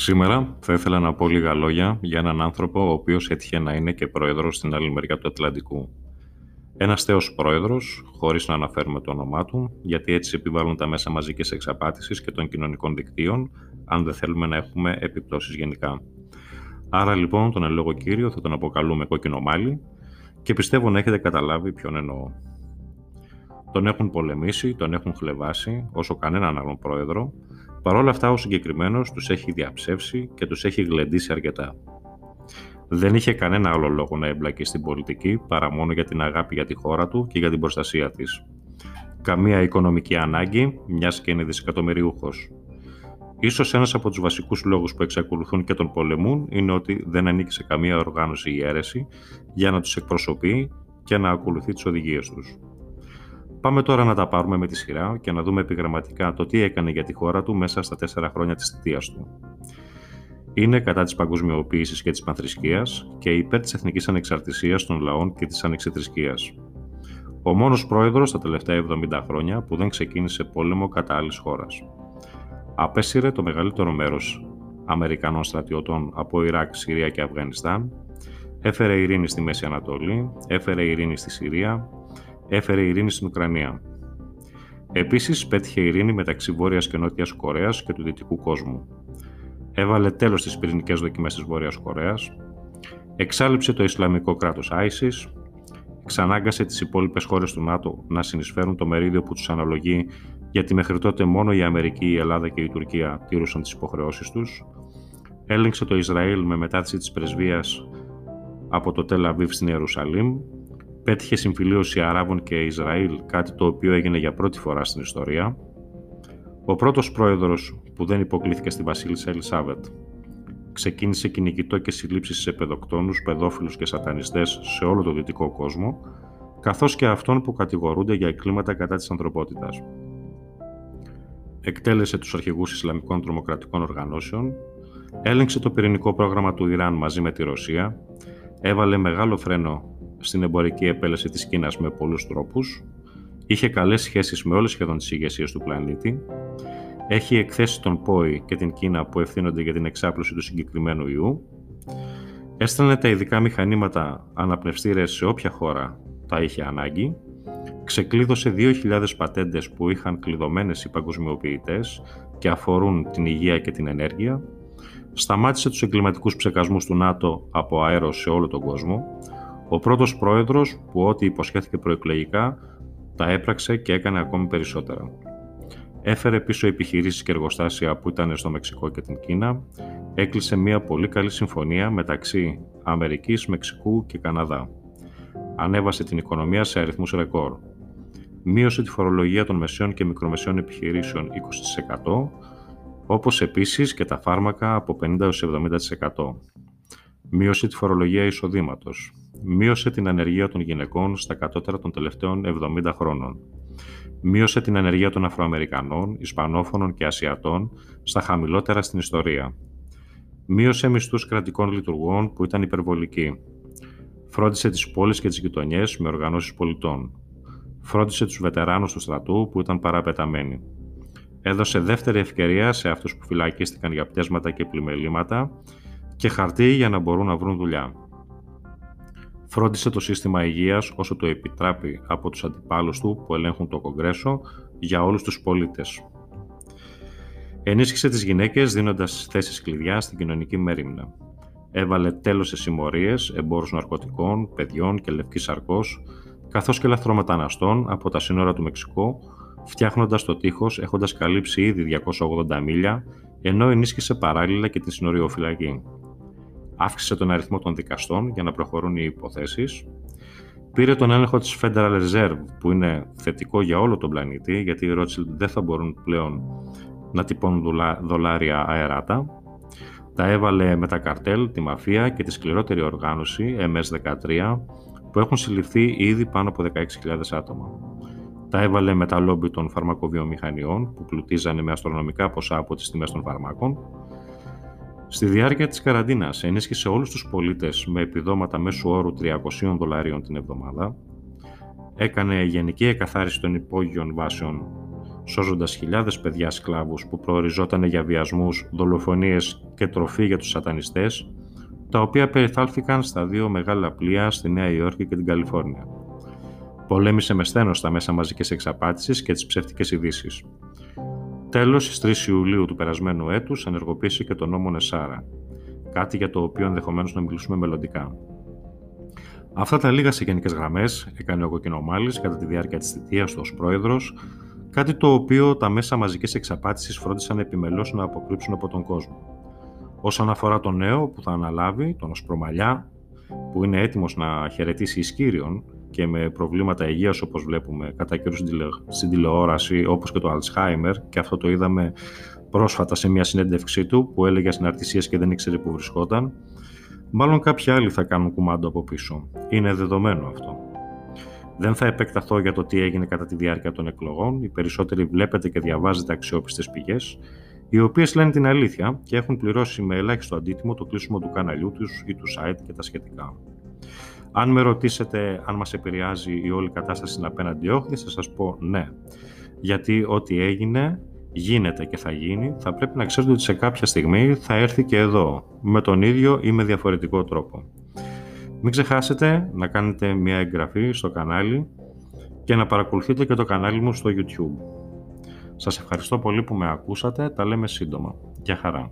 Σήμερα θα ήθελα να πω λίγα λόγια για έναν άνθρωπο ο οποίος έτυχε να είναι και πρόεδρος στην άλλη μεριά του Ατλαντικού. Ένας θέος πρόεδρος, χωρίς να αναφέρουμε το όνομά του, γιατί έτσι επιβάλλουν τα μέσα μαζικής εξαπάτησης και των κοινωνικών δικτύων, αν δεν θέλουμε να έχουμε επιπτώσεις γενικά. Άρα λοιπόν τον ελόγο κύριο θα τον αποκαλούμε κόκκινο μάλι και πιστεύω να έχετε καταλάβει ποιον εννοώ. Τον έχουν πολεμήσει, τον έχουν χλεβάσει όσο κανέναν άλλον πρόεδρο, παρόλα αυτά ο συγκεκριμένος τους έχει διαψεύσει και τους έχει γλεντήσει αρκετά. Δεν είχε κανένα άλλο λόγο να εμπλακεί στην πολιτική παρά μόνο για την αγάπη για τη χώρα του και για την προστασία της. Καμία οικονομική ανάγκη, μιας και είναι δισεκατομμυριούχος. Ίσως ένας από τους βασικούς λόγους που εξακολουθούν και τον πολεμούν είναι ότι δεν ανήκει σε καμία οργάνωση ή αίρεση για να τους εκπροσωπεί και να ακολουθεί τις οδηγίες τους. Πάμε τώρα να τα πάρουμε με τη σειρά και να δούμε επιγραμματικά το τι έκανε για τη χώρα του μέσα στα τέσσερα χρόνια της θητείας του. Είναι κατά της παγκοσμιοποίησης και της πανθρησκείας και υπέρ της εθνικής ανεξαρτησίας των λαών και της ανεξιθρησκείας. Ο μόνος πρόεδρος τα τελευταία 70 χρόνια που δεν ξεκίνησε πόλεμο κατά άλλης χώρας απέσυρε το μεγαλύτερο μέρος Αμερικανών στρατιωτών από Ιράκ, Συρία και Αφγανιστάν, έφερε ειρήνη στη Μέση Ανατολή, έφερε ειρήνη στη Συρία, έφερε ειρήνη στην Ουκρανία. Επίσης, πέτυχε ειρήνη μεταξύ Βόρειας και Νότιας Κορέας και του Δυτικού κόσμου. Έβαλε τέλος στις πυρηνικές δοκιμές της Βόρειας Κορέας, εξάλληψε το Ισλαμικό κράτος ISIS, ξανάγκασε τις υπόλοιπες χώρες του ΝΑΤΟ να συνεισφέρουν το μερίδιο που τους αναλογεί γιατί μέχρι τότε μόνο η Αμερική, η Ελλάδα και η Τουρκία τήρουσαν τις υποχρεώσεις τους, έλεγξε το Ισραήλ με μετάθεση της πρεσβείας από το Τελ Αβίβ στην Ιερουσαλήμ, πέτυχε συμφιλίωση Αράβων και Ισραήλ, κάτι το οποίο έγινε για πρώτη φορά στην ιστορία, ο πρώτος πρόεδρος που δεν υποκλήθηκε στη Βασίλισσα Ελισάβετ, ξεκίνησε κυνηγητό και συλλήψεις σε παιδοκτόνους, παιδόφιλους και σατανιστές σε όλο το δυτικό κόσμο, καθώς και αυτών που κατηγορούνται για εγκλήματα κατά της ανθρωπότητας. Εκτέλεσε τους αρχηγούς Ισλαμικών τρομοκρατικών οργανώσεων, έλεγξε το πυρηνικό πρόγραμμα του Ιράν μαζί με τη Ρωσία, έβαλε μεγάλο φρένο στην εμπορική επέλεση της Κίνας με πολλούς τρόπους, είχε καλές σχέσεις με όλες σχεδόν τις ηγεσίες του πλανήτη, έχει εκθέσει τον ΠΟΗ και την Κίνα που ευθύνονται για την εξάπλωση του συγκεκριμένου ιού, έστελνε τα ειδικά μηχανήματα αναπνευστήρες σε όποια χώρα τα είχε ανάγκη. Ξεκλείδωσε 2.000 πατέντες που είχαν κλειδωμένες οι παγκοσμιοποιητές και αφορούν την υγεία και την ενέργεια, σταμάτησε τους εγκληματικούς ψεκασμούς του ΝΑΤΟ από αέρο σε όλο τον κόσμο, ο πρώτος πρόεδρος που ό,τι υποσχέθηκε προεκλογικά τα έπραξε και έκανε ακόμη περισσότερα. Έφερε πίσω επιχειρήσεις και εργοστάσια που ήταν στο Μεξικό και την Κίνα, έκλεισε μια πολύ καλή συμφωνία μεταξύ Αμερικής, Μεξικού και Καναδά. Ανέβασε την οικονομία σε αριθμούς ρεκόρ μείωσε τη φορολογία των μεσαίων και μικρομεσαίων επιχειρήσεων 20%, όπως επίσης και τα φάρμακα από 50% 70%. Μείωσε τη φορολογία εισοδήματος. Μείωσε την ανεργία των γυναικών στα κατώτερα των τελευταίων 70 χρόνων. Μείωσε την ανεργία των Αφροαμερικανών, Ισπανόφωνων και Ασιατών στα χαμηλότερα στην ιστορία. Μείωσε μισθούς κρατικών λειτουργών που ήταν υπερβολικοί. Φρόντισε τις πόλεις και τις γειτονιές με οργανώσεις πολιτών φρόντισε τους βετεράνους του στρατού που ήταν παραπεταμένοι. Έδωσε δεύτερη ευκαιρία σε αυτούς που φυλακίστηκαν για πτέσματα και πλημελήματα και χαρτί για να μπορούν να βρουν δουλειά. Φρόντισε το σύστημα υγείας όσο το επιτράπει από τους αντιπάλους του που ελέγχουν το Κογκρέσο για όλους τους πολίτες. Ενίσχυσε τις γυναίκες δίνοντας θέσεις κλειδιά στην κοινωνική μέρημνα. Έβαλε τέλος σε συμμορίες, εμπόρους ναρκωτικών, παιδιών και λευκής σαρκός, καθώς και λαθρομεταναστών από τα σύνορα του Μεξικού, φτιάχνοντας το τείχος έχοντας καλύψει ήδη 280 μίλια, ενώ ενίσχυσε παράλληλα και την συνοριοφυλακή. Αύξησε τον αριθμό των δικαστών για να προχωρούν οι υποθέσεις. Πήρε τον έλεγχο της Federal Reserve, που είναι θετικό για όλο τον πλανήτη, γιατί οι Rothschild δεν θα μπορούν πλέον να τυπώνουν δολάρια αεράτα. Τα έβαλε με τα καρτέλ, τη μαφία και τη σκληρότερη οργάνωση, MS-13, που έχουν συλληφθεί ήδη πάνω από 16.000 άτομα. Τα έβαλε με τα λόμπι των φαρμακοβιομηχανιών που πλουτίζανε με αστρονομικά ποσά από τις τιμές των φαρμάκων. Στη διάρκεια της καραντίνας ενίσχυσε όλους τους πολίτες με επιδόματα μέσου όρου 300 δολαρίων την εβδομάδα. Έκανε γενική εκαθάριση των υπόγειων βάσεων σώζοντας χιλιάδες παιδιά σκλάβους που προοριζόταν για βιασμούς, δολοφονίες και τροφή για τους σατανιστές, τα οποία περιθάλθηκαν στα δύο μεγάλα πλοία στη Νέα Υόρκη και την Καλιφόρνια. Πολέμησε με στένος στα μέσα μαζικής εξαπάτησης και τις ψεύτικες ειδήσεις. Τέλος, στις 3 Ιουλίου του περασμένου έτους ενεργοποίησε και τον νόμο Νεσάρα, κάτι για το οποίο ενδεχομένως να μιλήσουμε μελλοντικά. Αυτά τα λίγα σε γενικές γραμμές έκανε ο Κοκκινομάλης κατά τη διάρκεια της θητείας του ως πρόεδρος, κάτι το οποίο τα μέσα μαζικής εξαπάτησης φρόντισαν επιμελώς να αποκρύψουν από τον κόσμο. Όσον αφορά τον νέο που θα αναλάβει, τον Οσπρομαλιά, που είναι έτοιμος να χαιρετήσει Ισκύριον και με προβλήματα υγείας όπως βλέπουμε κατά καιρούς στην τηλεόραση, όπως και το Alzheimer, και αυτό το είδαμε πρόσφατα σε μια συνέντευξή του που έλεγε συναρτησίε και δεν ήξερε που βρισκόταν, Μάλλον κάποιοι άλλοι θα κάνουν κουμάντο από πίσω. Είναι δεδομένο αυτό. Δεν θα επεκταθώ για το τι έγινε κατά τη διάρκεια των εκλογών. Οι περισσότεροι βλέπετε και διαβάζετε αξιόπιστες πηγές, οι οποίες λένε την αλήθεια και έχουν πληρώσει με ελάχιστο αντίτιμο το κλείσιμο του καναλιού τους ή του site και τα σχετικά. Αν με ρωτήσετε αν μας επηρεάζει η όλη κατάσταση στην απέναντι όχθη, θα σας πω ναι. Γιατί ό,τι έγινε γίνεται και θα γίνει, θα πρέπει να ξέρετε ότι σε κάποια στιγμή θα έρθει και εδώ, με τον ίδιο ή με διαφορετικό τρόπο. Μην ξεχάσετε να κάνετε μια εγγραφή στο κανάλι και να παρακολουθείτε και το κανάλι μου στο YouTube. Σας ευχαριστώ πολύ που με ακούσατε, τα λέμε σύντομα. Γεια χαρά.